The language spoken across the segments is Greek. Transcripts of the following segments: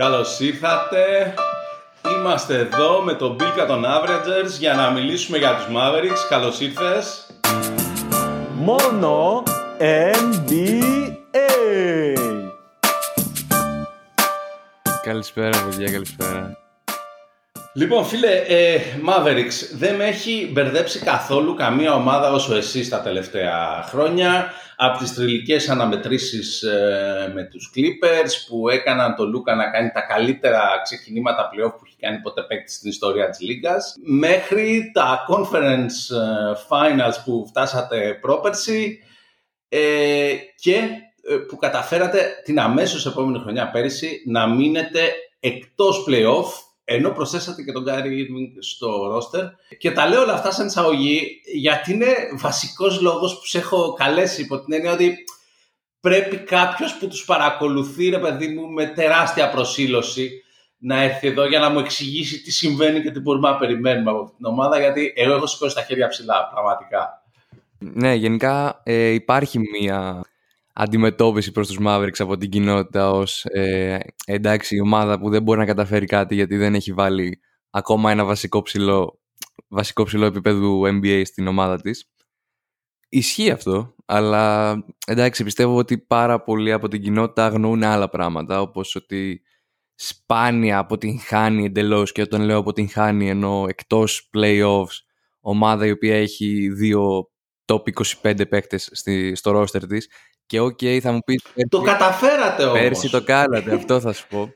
Καλώς ήρθατε. Είμαστε εδώ με τον Bill των Averagers για να μιλήσουμε για τους Mavericks. Καλώς ήρθες. Μόνο NBA. Καλησπέρα, παιδιά, καλησπέρα. Λοιπόν, φίλε, ε, Mavericks, δεν με έχει μπερδέψει καθόλου καμία ομάδα όσο εσείς τα τελευταία χρόνια. Από τις τριλικές αναμετρήσεις ε, με τους Clippers που έκαναν τον Λούκα να κάνει τα καλύτερα ξεκινήματα πλέον που έχει κάνει ποτέ παίκτης στην ιστορία της Λίγκας μέχρι τα Conference ε, Finals που φτάσατε πρόπερση ε, και ε, που καταφέρατε την αμέσως επόμενη χρονιά πέρυσι να μείνετε εκτός playoff ενώ προσθέσατε και τον Γκάρι Irving στο ρόστερ. Και τα λέω όλα αυτά σαν εισαγωγή, γιατί είναι βασικός λόγος που σε έχω καλέσει υπό την έννοια ότι πρέπει κάποιος που τους παρακολουθεί, ρε παιδί μου, με τεράστια προσήλωση, να έρθει εδώ για να μου εξηγήσει τι συμβαίνει και τι μπορούμε να περιμένουμε από την ομάδα, γιατί εγώ έχω σηκώσει τα χέρια ψηλά, πραγματικά. Ναι, γενικά ε, υπάρχει μία αντιμετώπιση προς τους Mavericks από την κοινότητα ως ε, εντάξει η ομάδα που δεν μπορεί να καταφέρει κάτι γιατί δεν έχει βάλει ακόμα ένα βασικό ψηλό, βασικό ψηλό επίπεδου NBA στην ομάδα της. Ισχύει αυτό, αλλά εντάξει πιστεύω ότι πάρα πολλοί από την κοινότητα αγνοούν άλλα πράγματα όπως ότι σπάνια αποτυγχάνει εντελώς και όταν λέω αποτυγχάνει ενώ εκτός playoffs ομάδα η οποία έχει δύο top 25 παίκτες στο roster της και οκ, okay, θα μου πεις. Το καταφέρατε όμως. Πέρσι το κάνατε, αυτό θα σου πω.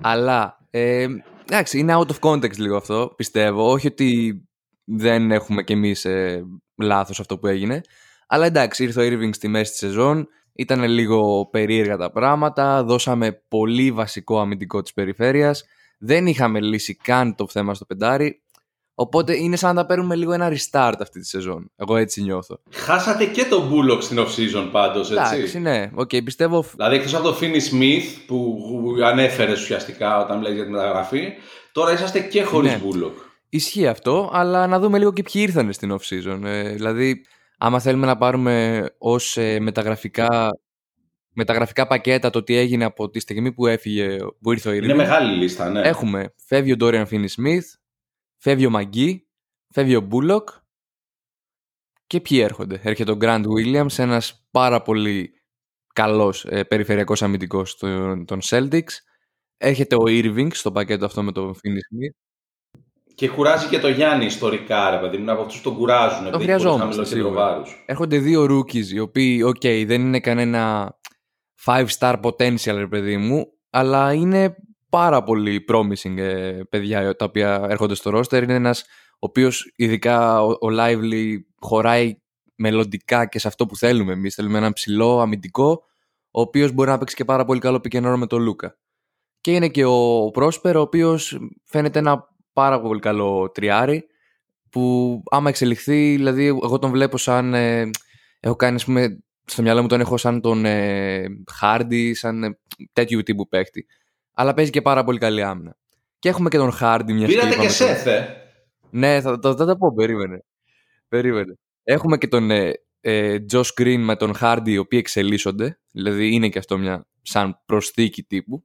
Αλλά. Ε, εντάξει, είναι out of context λίγο αυτό, πιστεύω. Όχι ότι δεν έχουμε κι εμείς ε, λάθος αυτό που έγινε. Αλλά εντάξει, ήρθε ο Irving στη μέση της σεζόν. Ήταν λίγο περίεργα τα πράγματα. Δώσαμε πολύ βασικό αμυντικό της περιφέρειας. Δεν είχαμε λύσει καν το θέμα στο πεντάρι. Οπότε είναι σαν να τα παίρνουμε λίγο ένα restart αυτή τη σεζόν. Εγώ έτσι νιώθω. Χάσατε και τον Bullock στην off-season πάντως, έτσι. Εντάξει, ναι. Okay, πιστεύω... Δηλαδή εκτός από τον Finney Smith που ανέφερες ουσιαστικά όταν μιλάει για τη μεταγραφή, τώρα είσαστε και χωρίς ναι. Bullock. Ισχύει αυτό, αλλά να δούμε λίγο και ποιοι ήρθαν στην off-season. Ε, δηλαδή, άμα θέλουμε να πάρουμε ως ε, μεταγραφικά μεταγραφικά πακέτα το τι έγινε από τη στιγμή που έφυγε, που ήρθε ο Ειρήνη. Είναι μεγάλη λίστα, ναι. Έχουμε, φεύγει ο Dorian Finney-Smith, Φεύγει ο Μαγκή, φεύγει ο Μπούλοκ και ποιοι έρχονται. Έρχεται ο Γκραντ Williams, ένας πάρα πολύ καλός ε, περιφερειακός αμυντικός των, των Celtics. Έρχεται ο Irving στο πακέτο αυτό με τον Finney Smith. Και κουράζει και το Γιάννη ιστορικά, ρε παιδί μου. Από αυτούς τον κουράζουν. Το χρειαζόμαστε. Έρχονται δύο rookies, οι οποίοι, OK, δεν είναι κανένα five star potential, ρε παιδί μου, αλλά είναι πάρα πολύ promising ε, παιδιά τα οποία έρχονται στο roster. Είναι ένας ο οποίος ειδικά ο, ο Lively χωράει μελλοντικά και σε αυτό που θέλουμε εμείς. Θέλουμε έναν ψηλό αμυντικό ο οποίος μπορεί να παίξει και πάρα πολύ καλό πικενόρο με τον Λούκα. Και είναι και ο Πρόσπερ ο οποίος φαίνεται ένα πάρα πολύ καλό τριάρι που άμα εξελιχθεί, δηλαδή εγώ τον βλέπω σαν, ε, έχω κάνει ας πούμε, στο μυαλό μου τον έχω σαν τον ε, Hardy, σαν ε, τέτοιου τύπου παίχτη αλλά παίζει και πάρα πολύ καλή άμυνα. Και έχουμε και τον Χάρντι μια Πήρατε και Σέθε. Ναι, θα, θα, θα, τα πω, περίμενε. περίμενε. Έχουμε και τον ε, ε, Josh Green με τον Χάρντι, οι οποίοι εξελίσσονται. Δηλαδή είναι και αυτό μια σαν προσθήκη τύπου.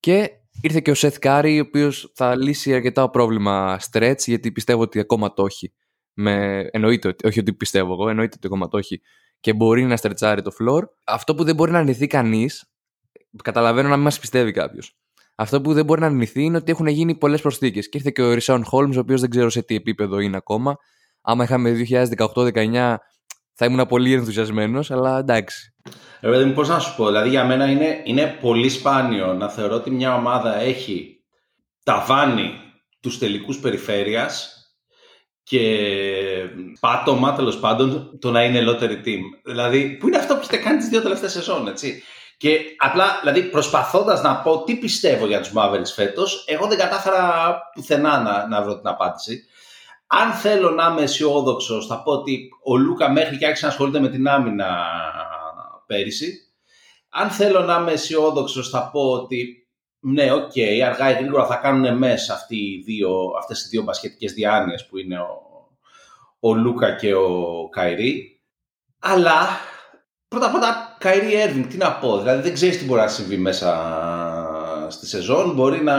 Και ήρθε και ο Σεθ Κάρι, ο οποίος θα λύσει αρκετά πρόβλημα stretch, γιατί πιστεύω ότι ακόμα το έχει. Με... Εννοείται ότι, όχι ότι πιστεύω εγώ, εννοείται ότι ακόμα το έχει και μπορεί να stretchάρει το floor. Αυτό που δεν μπορεί να αρνηθεί κανείς Καταλαβαίνω να μην μας πιστεύει κάποιος. Αυτό που δεν μπορεί να αρνηθεί είναι ότι έχουν γίνει πολλές προσθήκες. Και ήρθε και ο Ρισόν Χολμς, ο οποίος δεν ξέρω σε τι επίπεδο είναι ακόμα. Άμα είχαμε 2018-19, θα ήμουν πολύ ενθουσιασμένος, αλλά εντάξει. Ε, παιδί πώς να σου πω, δηλαδή για μένα είναι, είναι πολύ σπάνιο να θεωρώ ότι μια ομάδα έχει ταβάνει τους τελικούς περιφέρειας και πάτωμα τέλος πάντων το να είναι lottery team. Δηλαδή, που είναι αυτό που έχετε κάνει τις δύο τελευταίες σεζόν, έτσι; Και απλά, δηλαδή, προσπαθώντας να πω τι πιστεύω για τους Mavericks φέτος, εγώ δεν κατάφερα πουθενά να, να βρω την απάντηση. Αν θέλω να είμαι αισιόδοξο, θα πω ότι ο Λούκα μέχρι και άρχισε να ασχολείται με την άμυνα πέρυσι. Αν θέλω να είμαι αισιόδοξος, θα πω ότι ναι, οκ, okay, αργά ή γρήγορα θα κάνουν μέσα αυτοί οι δύο, αυτές οι δύο μπασκετικές διάνοιες που είναι ο, ο Λούκα και ο Καϊρή. Αλλά πρώτα απ' όλα Καϊρή Έρβινγκ, τι να πω. Δηλαδή δεν ξέρεις τι μπορεί να συμβεί μέσα στη σεζόν μπορεί να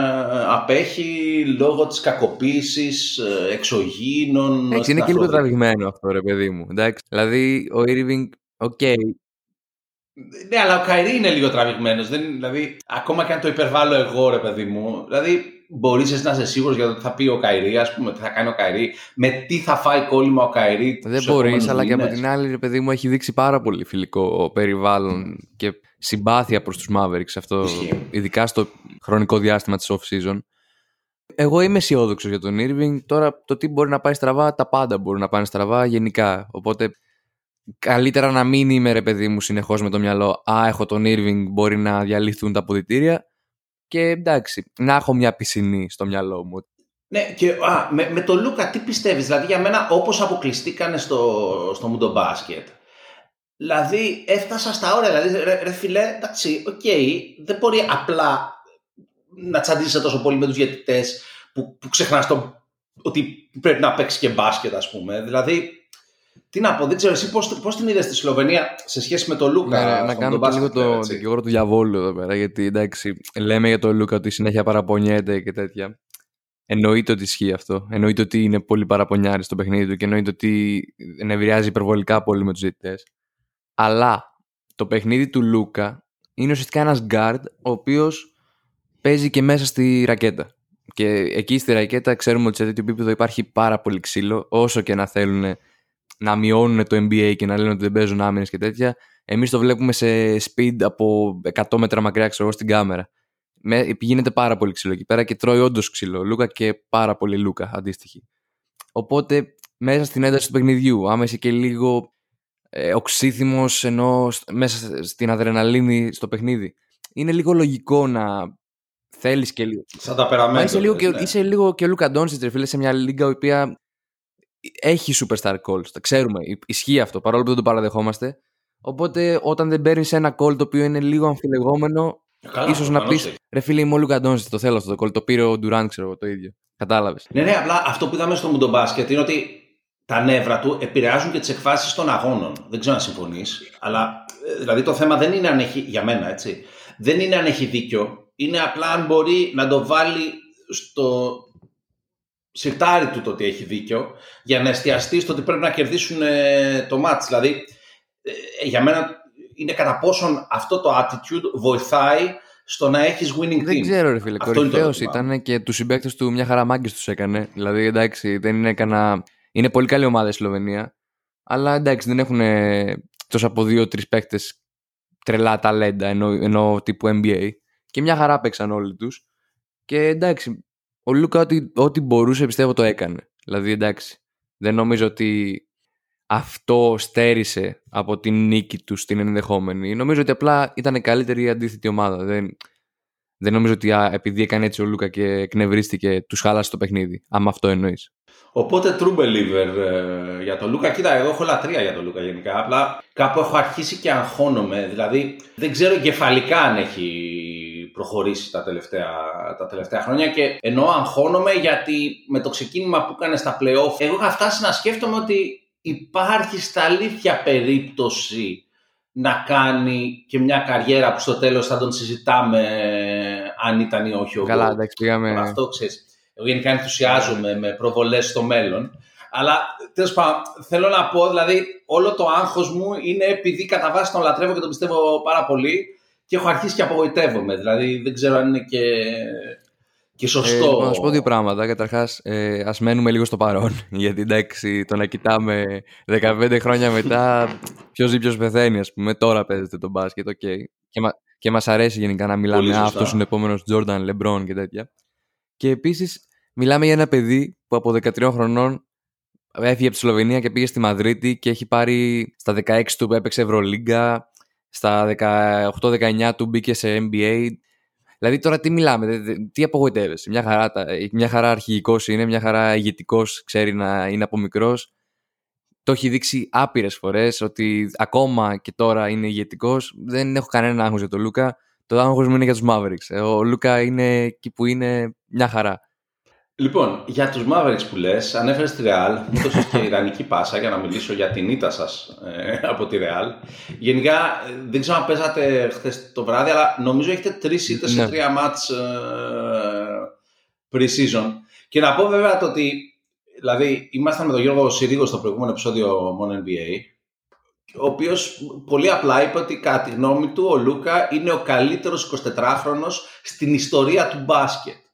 απέχει λόγω της κακοποίησης ε, εξωγήινων. Έτσι, είναι και λίγο τραβηγμένο αυτό ρε παιδί μου. Εντάξει. Δηλαδή ο Irving, οκ, okay, ναι, αλλά ο Καϊρή είναι λίγο τραβηγμένος. Δηλαδή, ακόμα και αν το υπερβάλλω εγώ, ρε παιδί μου, δηλαδή μπορείς να είσαι σίγουρος για το τι θα πει ο Καϊρή, ας πούμε, τι θα κάνει ο Καϊρή, με τι θα φάει κόλλημα ο Καϊρή. Δεν μπορείς, αλλά και από την άλλη, ρε παιδί μου, έχει δείξει πάρα πολύ φιλικό περιβάλλον και συμπάθεια προς τους Mavericks αυτό, ειδικά στο χρονικό διάστημα της off-season. Εγώ είμαι αισιόδοξος για τον Irving. Τώρα το τι μπορεί να πάει στραβά, τα πάντα μπορεί να πάνε στραβά γενικά. Οπότε καλύτερα να μην είμαι ρε παιδί μου συνεχώς με το μυαλό Α, έχω τον Irving, μπορεί να διαλυθούν τα αποδυτήρια. Και εντάξει, να έχω μια πισινή στο μυαλό μου. Ναι, και α, με, με τον Λούκα τι πιστεύεις, δηλαδή για μένα όπως αποκλειστήκανε στο, στο Μουντομπάσκετ. Δηλαδή έφτασα στα όρια, δηλαδή ρε, ρε φιλέ, εντάξει, ok, okay, δεν μπορεί απλά να τσαντήσει τόσο πολύ με τους διαιτητές που, που ξεχνάς ότι πρέπει να παίξεις και μπάσκετ, ας πούμε. Δηλαδή, τι να πω, δεν ξέρω εσύ πώς, πώς την είδες στη Σλοβενία σε σχέση με τον Λούκα. Ναι, να κάνω το λίγο το δικηγόρο του διαβόλου εδώ πέρα, γιατί εντάξει, λέμε για τον Λούκα ότι συνέχεια παραπονιέται και τέτοια. Εννοείται ότι ισχύει αυτό. Εννοείται ότι είναι πολύ παραπονιάρης στο παιχνίδι του και εννοείται ότι νευριάζει υπερβολικά πολύ με τους ζητητέ. Αλλά το παιχνίδι του Λούκα είναι ουσιαστικά ένας guard ο οποίος παίζει και μέσα στη ρακέτα. Και εκεί στη ρακέτα ξέρουμε ότι σε τέτοιο επίπεδο υπάρχει πάρα πολύ ξύλο, όσο και να θέλουν να μειώνουν το NBA και να λένε ότι δεν παίζουν άμυνες και τέτοια. Εμείς το βλέπουμε σε speed από 100 μέτρα μακριά, ξέρω εγώ, στην κάμερα. Με, γίνεται πάρα πολύ ξύλο εκεί πέρα και τρώει όντως ξύλο. Λούκα και πάρα πολύ Λούκα αντίστοιχη. Οπότε μέσα στην ένταση του παιχνιδιού, άμα είσαι και λίγο ε, οξύθυμος ενώ μέσα στην αδρεναλίνη στο παιχνίδι, είναι λίγο λογικό να θέλεις και λίγο. Σαν τα περαμένα. Είσαι, λίγο και, ναι. είσαι λίγο και ο Λούκα Ντόνσιτς, φίλε, σε μια λίγα η οποία έχει superstar calls. Τα ξέρουμε. Ισχύει αυτό παρόλο που δεν το παραδεχόμαστε. Οπότε όταν δεν παίρνεις ένα call το οποίο είναι λίγο αμφιλεγόμενο, ίσως να πεις ρε φίλε, είμαι ο Λούκα το θέλω αυτό το call. Το πήρε ο Ντουράντ, ξέρω εγώ το ίδιο. Κατάλαβες. Ναι, ναι, απλά αυτό που είδαμε στο Μουντομπάσκετ είναι ότι τα νεύρα του επηρεάζουν και τις εκφάσεις των αγώνων. Δεν ξέρω αν συμφωνείς. Αλλά ε, δηλαδή το θέμα δεν είναι αν έχει. Για μένα, έτσι. Δεν είναι αν έχει δίκιο. Είναι απλά αν μπορεί να το βάλει στο, σιρτάρει του το ότι έχει δίκιο για να εστιαστεί στο ότι πρέπει να κερδίσουν ε, το μάτς. Δηλαδή, ε, για μένα είναι κατά πόσον αυτό το attitude βοηθάει στο να έχεις winning team. Δεν ξέρω ρε φίλε, κορυφαίος ήταν και τους συμπαίκτες του μια χαρά μάγκες τους έκανε. Δηλαδή εντάξει, δεν είναι κανένα... Είναι πολύ καλή ομάδα η Σλοβενία, αλλά εντάξει δεν έχουν τόσο από δύο-τρει παίκτες τρελά ταλέντα ενώ, ενώ τύπου NBA και μια χαρά παίξαν όλοι τους και εντάξει ο Λούκα ό,τι, ό,τι μπορούσε πιστεύω το έκανε. Δηλαδή εντάξει, δεν νομίζω ότι αυτό στέρισε από την νίκη τους στην ενδεχόμενη. Νομίζω ότι απλά ήταν καλύτερη η αντίθετη ομάδα. Δεν, δεν νομίζω ότι α, επειδή έκανε έτσι ο Λούκα και εκνευρίστηκε, τους χάλασε το παιχνίδι. Αν αυτό εννοείς. Οπότε true believer ε, για τον Λούκα. Κοίτα, εγώ έχω λατρεία για τον Λούκα γενικά. Απλά κάπου έχω αρχίσει και αγχώνομαι. Δηλαδή δεν ξέρω εγκεφαλικά αν έχει προχωρήσει τα τελευταία, τα τελευταία χρόνια και ενώ αγχώνομαι γιατί με το ξεκίνημα που έκανε στα playoff εγώ είχα φτάσει να σκέφτομαι ότι υπάρχει στα αλήθεια περίπτωση να κάνει και μια καριέρα που στο τέλος θα τον συζητάμε αν ήταν ή όχι ο Καλά, εντάξει, πήγαμε... Αυτό ξέρεις. Εγώ γενικά ενθουσιάζομαι με προβολές στο μέλλον. Αλλά τέλος πάντων, θέλω να πω, δηλαδή, όλο το άγχος μου είναι επειδή κατά βάση τον λατρεύω και τον πιστεύω πάρα πολύ και έχω αρχίσει και απογοητεύομαι. Δηλαδή δεν ξέρω αν είναι και, και σωστό. Ε, λοιπόν, να σου πω δύο πράγματα. Καταρχάς, ε, ας μένουμε λίγο στο παρόν. Γιατί εντάξει, το να κοιτάμε 15 χρόνια μετά, ποιος ζει, ποιος πεθαίνει, ας πούμε. Τώρα παίζεται το μπάσκετ, ok. Okay. Και, μα, και μας αρέσει γενικά να μιλάμε. Αυτός είναι ο επόμενος Τζόρνταν, Λεμπρόν και τέτοια. Και επίσης, μιλάμε για ένα παιδί που από 13 χρονών έφυγε από τη Σλοβενία και πήγε στη Μαδρίτη και έχει πάρει στα 16 του που έπαιξε Ευρωλίγκα, στα 18-19 του μπήκε σε NBA. Δηλαδή τώρα τι μιλάμε, τι απογοητεύεσαι. Μια χαρά, μια χαρά αρχηγικός είναι, μια χαρά ηγετικός ξέρει να είναι από μικρός. Το έχει δείξει άπειρες φορές ότι ακόμα και τώρα είναι ηγετικός. Δεν έχω κανένα άγχος για τον Λούκα. Το άγχος μου είναι για τους Mavericks. Ο Λούκα είναι εκεί που είναι μια χαρά. Λοιπόν, για τους Mavericks που λες, ανέφερες τη Real, μου έδωσες και ιδανική πάσα για να μιλήσω για την ήττα σας ε, από τη Real. Γενικά, δεν ξέρω αν παίζατε χθες το βράδυ, αλλά νομίζω έχετε τρεις ήττες σε ναι. τρία μάτς ε, pre-season. Και να πω βέβαια το ότι, δηλαδή, ήμασταν με τον Γιώργο Συρίγο στο προηγούμενο επεισόδιο μόνο NBA, ο οποίος πολύ απλά είπε ότι κατά τη γνώμη του ο Λούκα είναι ο καλύτερος 24χρονος στην ιστορία του μπάσκετ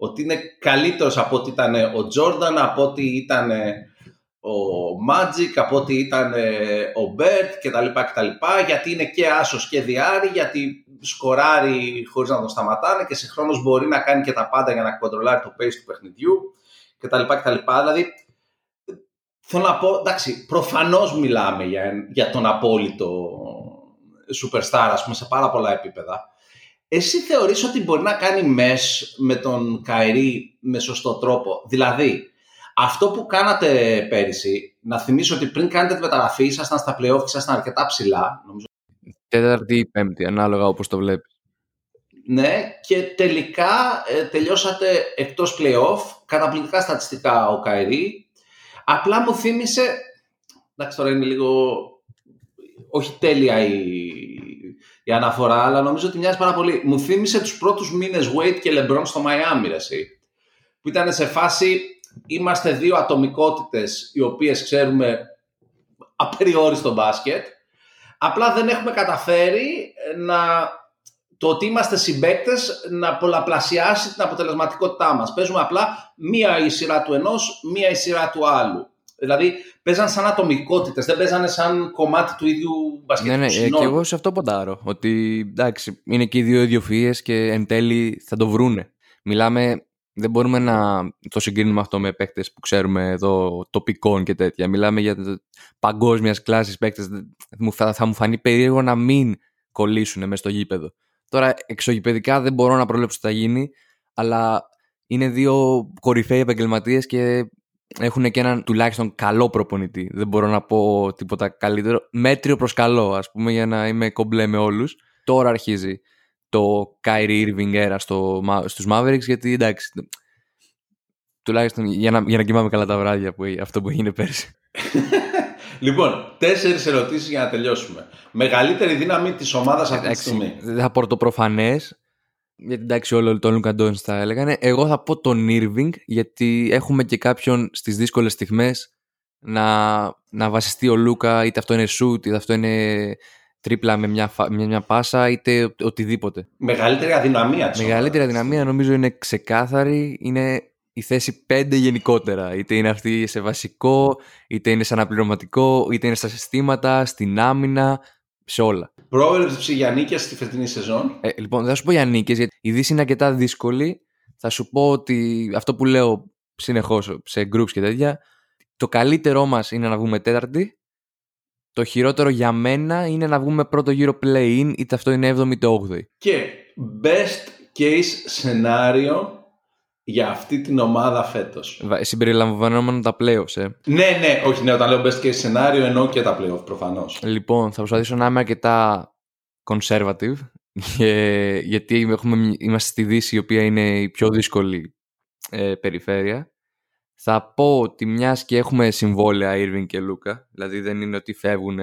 ότι είναι καλύτερος από ό,τι ήταν ο Τζόρνταν, από ό,τι ήταν ο Μάτζικ, από ό,τι ήταν ο Μπερντ κτλ. κτλ. Γιατί είναι και άσος και δυάρι, γιατί σκοράρει χωρίς να τον σταματάνε και συγχρόνως μπορεί να κάνει και τα πάντα για να κοντρολάρει το pace του παιχνιδιού κτλ. κτλ. Δηλαδή, θέλω να πω, εντάξει, προφανώς μιλάμε για, για τον απόλυτο superstar, ας πούμε, σε πάρα πολλά επίπεδα. Εσύ θεωρείς ότι μπορεί να κάνει μες με τον Καϊρή με σωστό τρόπο; Δηλαδή, αυτό που κάνατε πέρυσι, να θυμίσω ότι πριν κάνετε τη μεταγραφή ήσασταν στα playoff και ήσασταν αρκετά ψηλά. Νομίζω. Τέταρτη ή πέμπτη, ανάλογα όπως το βλέπεις. Ναι, και τελικά ε, τελειώσατε εκτός playoff, καταπληκτικά στατιστικά ο Καϊρή. Απλά μου θύμισε, εντάξει τώρα είναι λίγο, όχι τέλεια η η αναφορά, αλλά νομίζω ότι μοιάζει πάρα πολύ. Μου θύμισε τους πρώτους μήνες Wade και LeBron στο Miami, εσύ. Που ήταν σε φάση, είμαστε δύο ατομικότητες οι οποίες ξέρουμε απεριόριστο μπάσκετ. Απλά δεν έχουμε καταφέρει να το ότι είμαστε συμπαίκτες να πολλαπλασιάσει την αποτελεσματικότητά μας. Παίζουμε απλά μία η σειρά του ενός, μία η σειρά του άλλου. Δηλαδή παίζαν σαν ατομικότητες, δεν παίζανε σαν κομμάτι του ίδιου μπασκετικού Ναι, ναι, ε, και εγώ σε αυτό ποντάρω. Ότι εντάξει, είναι και οι δύο ιδιοφυίε και εν τέλει θα το βρούνε. Μιλάμε, δεν μπορούμε να το συγκρίνουμε αυτό με παίκτες που ξέρουμε εδώ τοπικών και τέτοια. Μιλάμε για παγκόσμιας κλάσης παίκτες. Θα, θα μου φανεί περίεργο να μην κολλήσουν μέσα στο γήπεδο. Τώρα, εξωγηπαιδικά δεν μπορώ να προβλέψω τι θα γίνει, αλλά είναι δύο κορυφαίοι επαγγελματίες και έχουν και έναν τουλάχιστον καλό προπονητή. Δεν μπορώ να πω τίποτα καλύτερο. Μέτριο προς καλό, ας πούμε, για να είμαι κομπλέ με όλους. Τώρα αρχίζει το Kyrie Irving era στο, στους Mavericks, γιατί εντάξει, τουλάχιστον για να, για να κοιμάμαι καλά τα βράδια που, αυτό που έγινε πέρσι. λοιπόν, τέσσερις ερωτήσεις για να τελειώσουμε. Μεγαλύτερη δύναμη της ομάδας αυτή τη στιγμή. Θα πω το προφανές, γιατί εντάξει όλο τον Λούκα Ντόνς θα έλεγαν. Εγώ θα πω τον Irving γιατί έχουμε και κάποιον στις δύσκολες στιγμές να, να βασιστεί ο Λούκα είτε αυτό είναι shoot είτε αυτό είναι τρίπλα με μια, με μια πάσα είτε οτιδήποτε. Μεγαλύτερη αδυναμία της Μεγαλύτερη αδυναμία νομίζω είναι ξεκάθαρη. Είναι η θέση 5 γενικότερα. Είτε είναι αυτή σε βασικό, είτε είναι σε αναπληρωματικό, είτε είναι στα συστήματα, στην άμυνα, σε όλα. Πρόβλεψη για νίκες στη φετινή σεζόν. Ε, λοιπόν, δεν θα σου πω για νίκες, γιατί η Δύση είναι αρκετά δύσκολη. Θα σου πω ότι αυτό που λέω συνεχώς σε groups και τέτοια, το καλύτερό μας είναι να βγούμε τέταρτη. Το χειρότερο για μένα είναι να βγούμε πρώτο γύρο play-in, είτε αυτό είναι 7η είτε 8η. Και best case σενάριο για αυτή την ομάδα φέτος. Συμπεριλαμβανόμενα τα playoffs, ε. Ναι, ναι, όχι, ναι, όταν λέω best case σενάριο εννοώ και τα playoffs προφανώς. Λοιπόν, θα προσπαθήσω να είμαι αρκετά conservative, γιατί έχουμε, είμαστε στη Δύση, η οποία είναι η πιο δύσκολη ε, περιφέρεια. Θα πω ότι μιας και έχουμε συμβόλαια Irving και Λούκα, δηλαδή δεν είναι ότι φεύγουν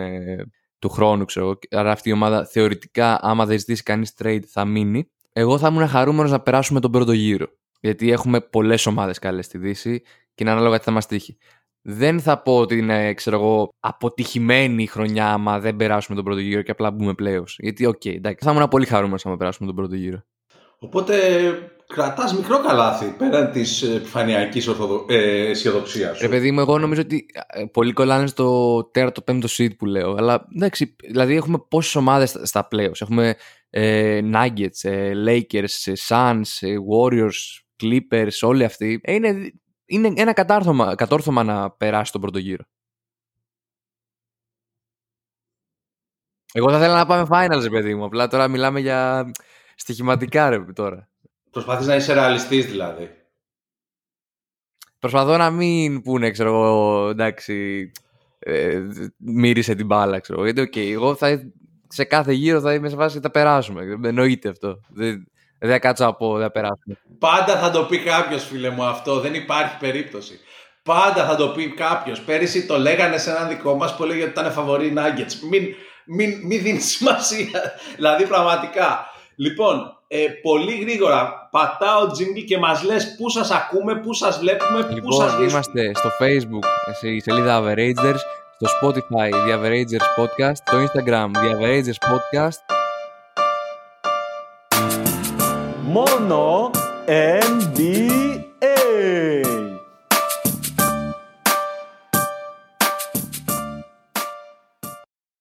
του χρόνου, ξέρω, άρα αυτή η ομάδα θεωρητικά, άμα δεν ζητήσει κανείς trade, θα μείνει. Εγώ θα ήμουν χαρούμενος να περάσουμε τον πρώτο γύρο. Γιατί έχουμε πολλές ομάδες καλές στη Δύση και είναι ανάλογα τι θα μας τύχει. Δεν θα πω ότι είναι, ξέρω εγώ, αποτυχημένη η χρονιά άμα δεν περάσουμε τον πρώτο γύρο και απλά μπούμε πλέον. Γιατί, ok, okay, εντάξει, θα ήμουν πολύ χαρούμενος άμα περάσουμε τον πρώτο γύρο. Οπότε κρατάς μικρό καλάθι πέραν της επιφανειακής ορθοδο... ε, αισιοδοξίας. Ρε παιδί μου, εγώ νομίζω ότι ε, πολύ κολλάνε στο τέρατο πέμπτο seed που λέω. Αλλά εντάξει, δηλαδή έχουμε πόσες ομάδες στα playoffs. Έχουμε ε, Nuggets, ε, Lakers, ε, Suns, ε, Warriors, Clippers, όλοι αυτοί, ε, είναι, είναι ένα κατόρθωμα, κατόρθωμα να περάσει τον πρώτο γύρο. Εγώ θα ήθελα να πάμε finals, παιδί μου. Απλά τώρα μιλάμε για στοιχηματικά, ρε, τώρα. Προσπαθείς να είσαι ρεαλιστής, δηλαδή. Προσπαθώ να μην πούνε, ξέρω εγώ, εντάξει, ε, μύρισε την μπάλα, ξέρω. Γιατί, ok, okay, εγώ θα, σε κάθε γύρο θα είμαι σε βάση θα περάσουμε. Εννοείται αυτό. Δεν, Δεν θα κάτσω από, δεν περάσουμε. Πάντα θα το πει κάποιος, φίλε μου, αυτό. Δεν υπάρχει περίπτωση. Πάντα θα το πει κάποιος. Πέρυσι το λέγανε σε έναν δικό μας που έλεγε ότι ήταν φαβορή Nuggets. Μην, μην, μην δίνεις σημασία. δηλαδή, πραγματικά. Λοιπόν, ε, πολύ γρήγορα πατάω jingle και μας λες πού σας ακούμε, πού σας βλέπουμε, λοιπόν, πού σας βρίσκουμε. είμαστε στο facebook, στη σελίδα Averagers, στο Spotify The Averagers Podcast, στο Instagram The Averagers Podcast. Mono MBA.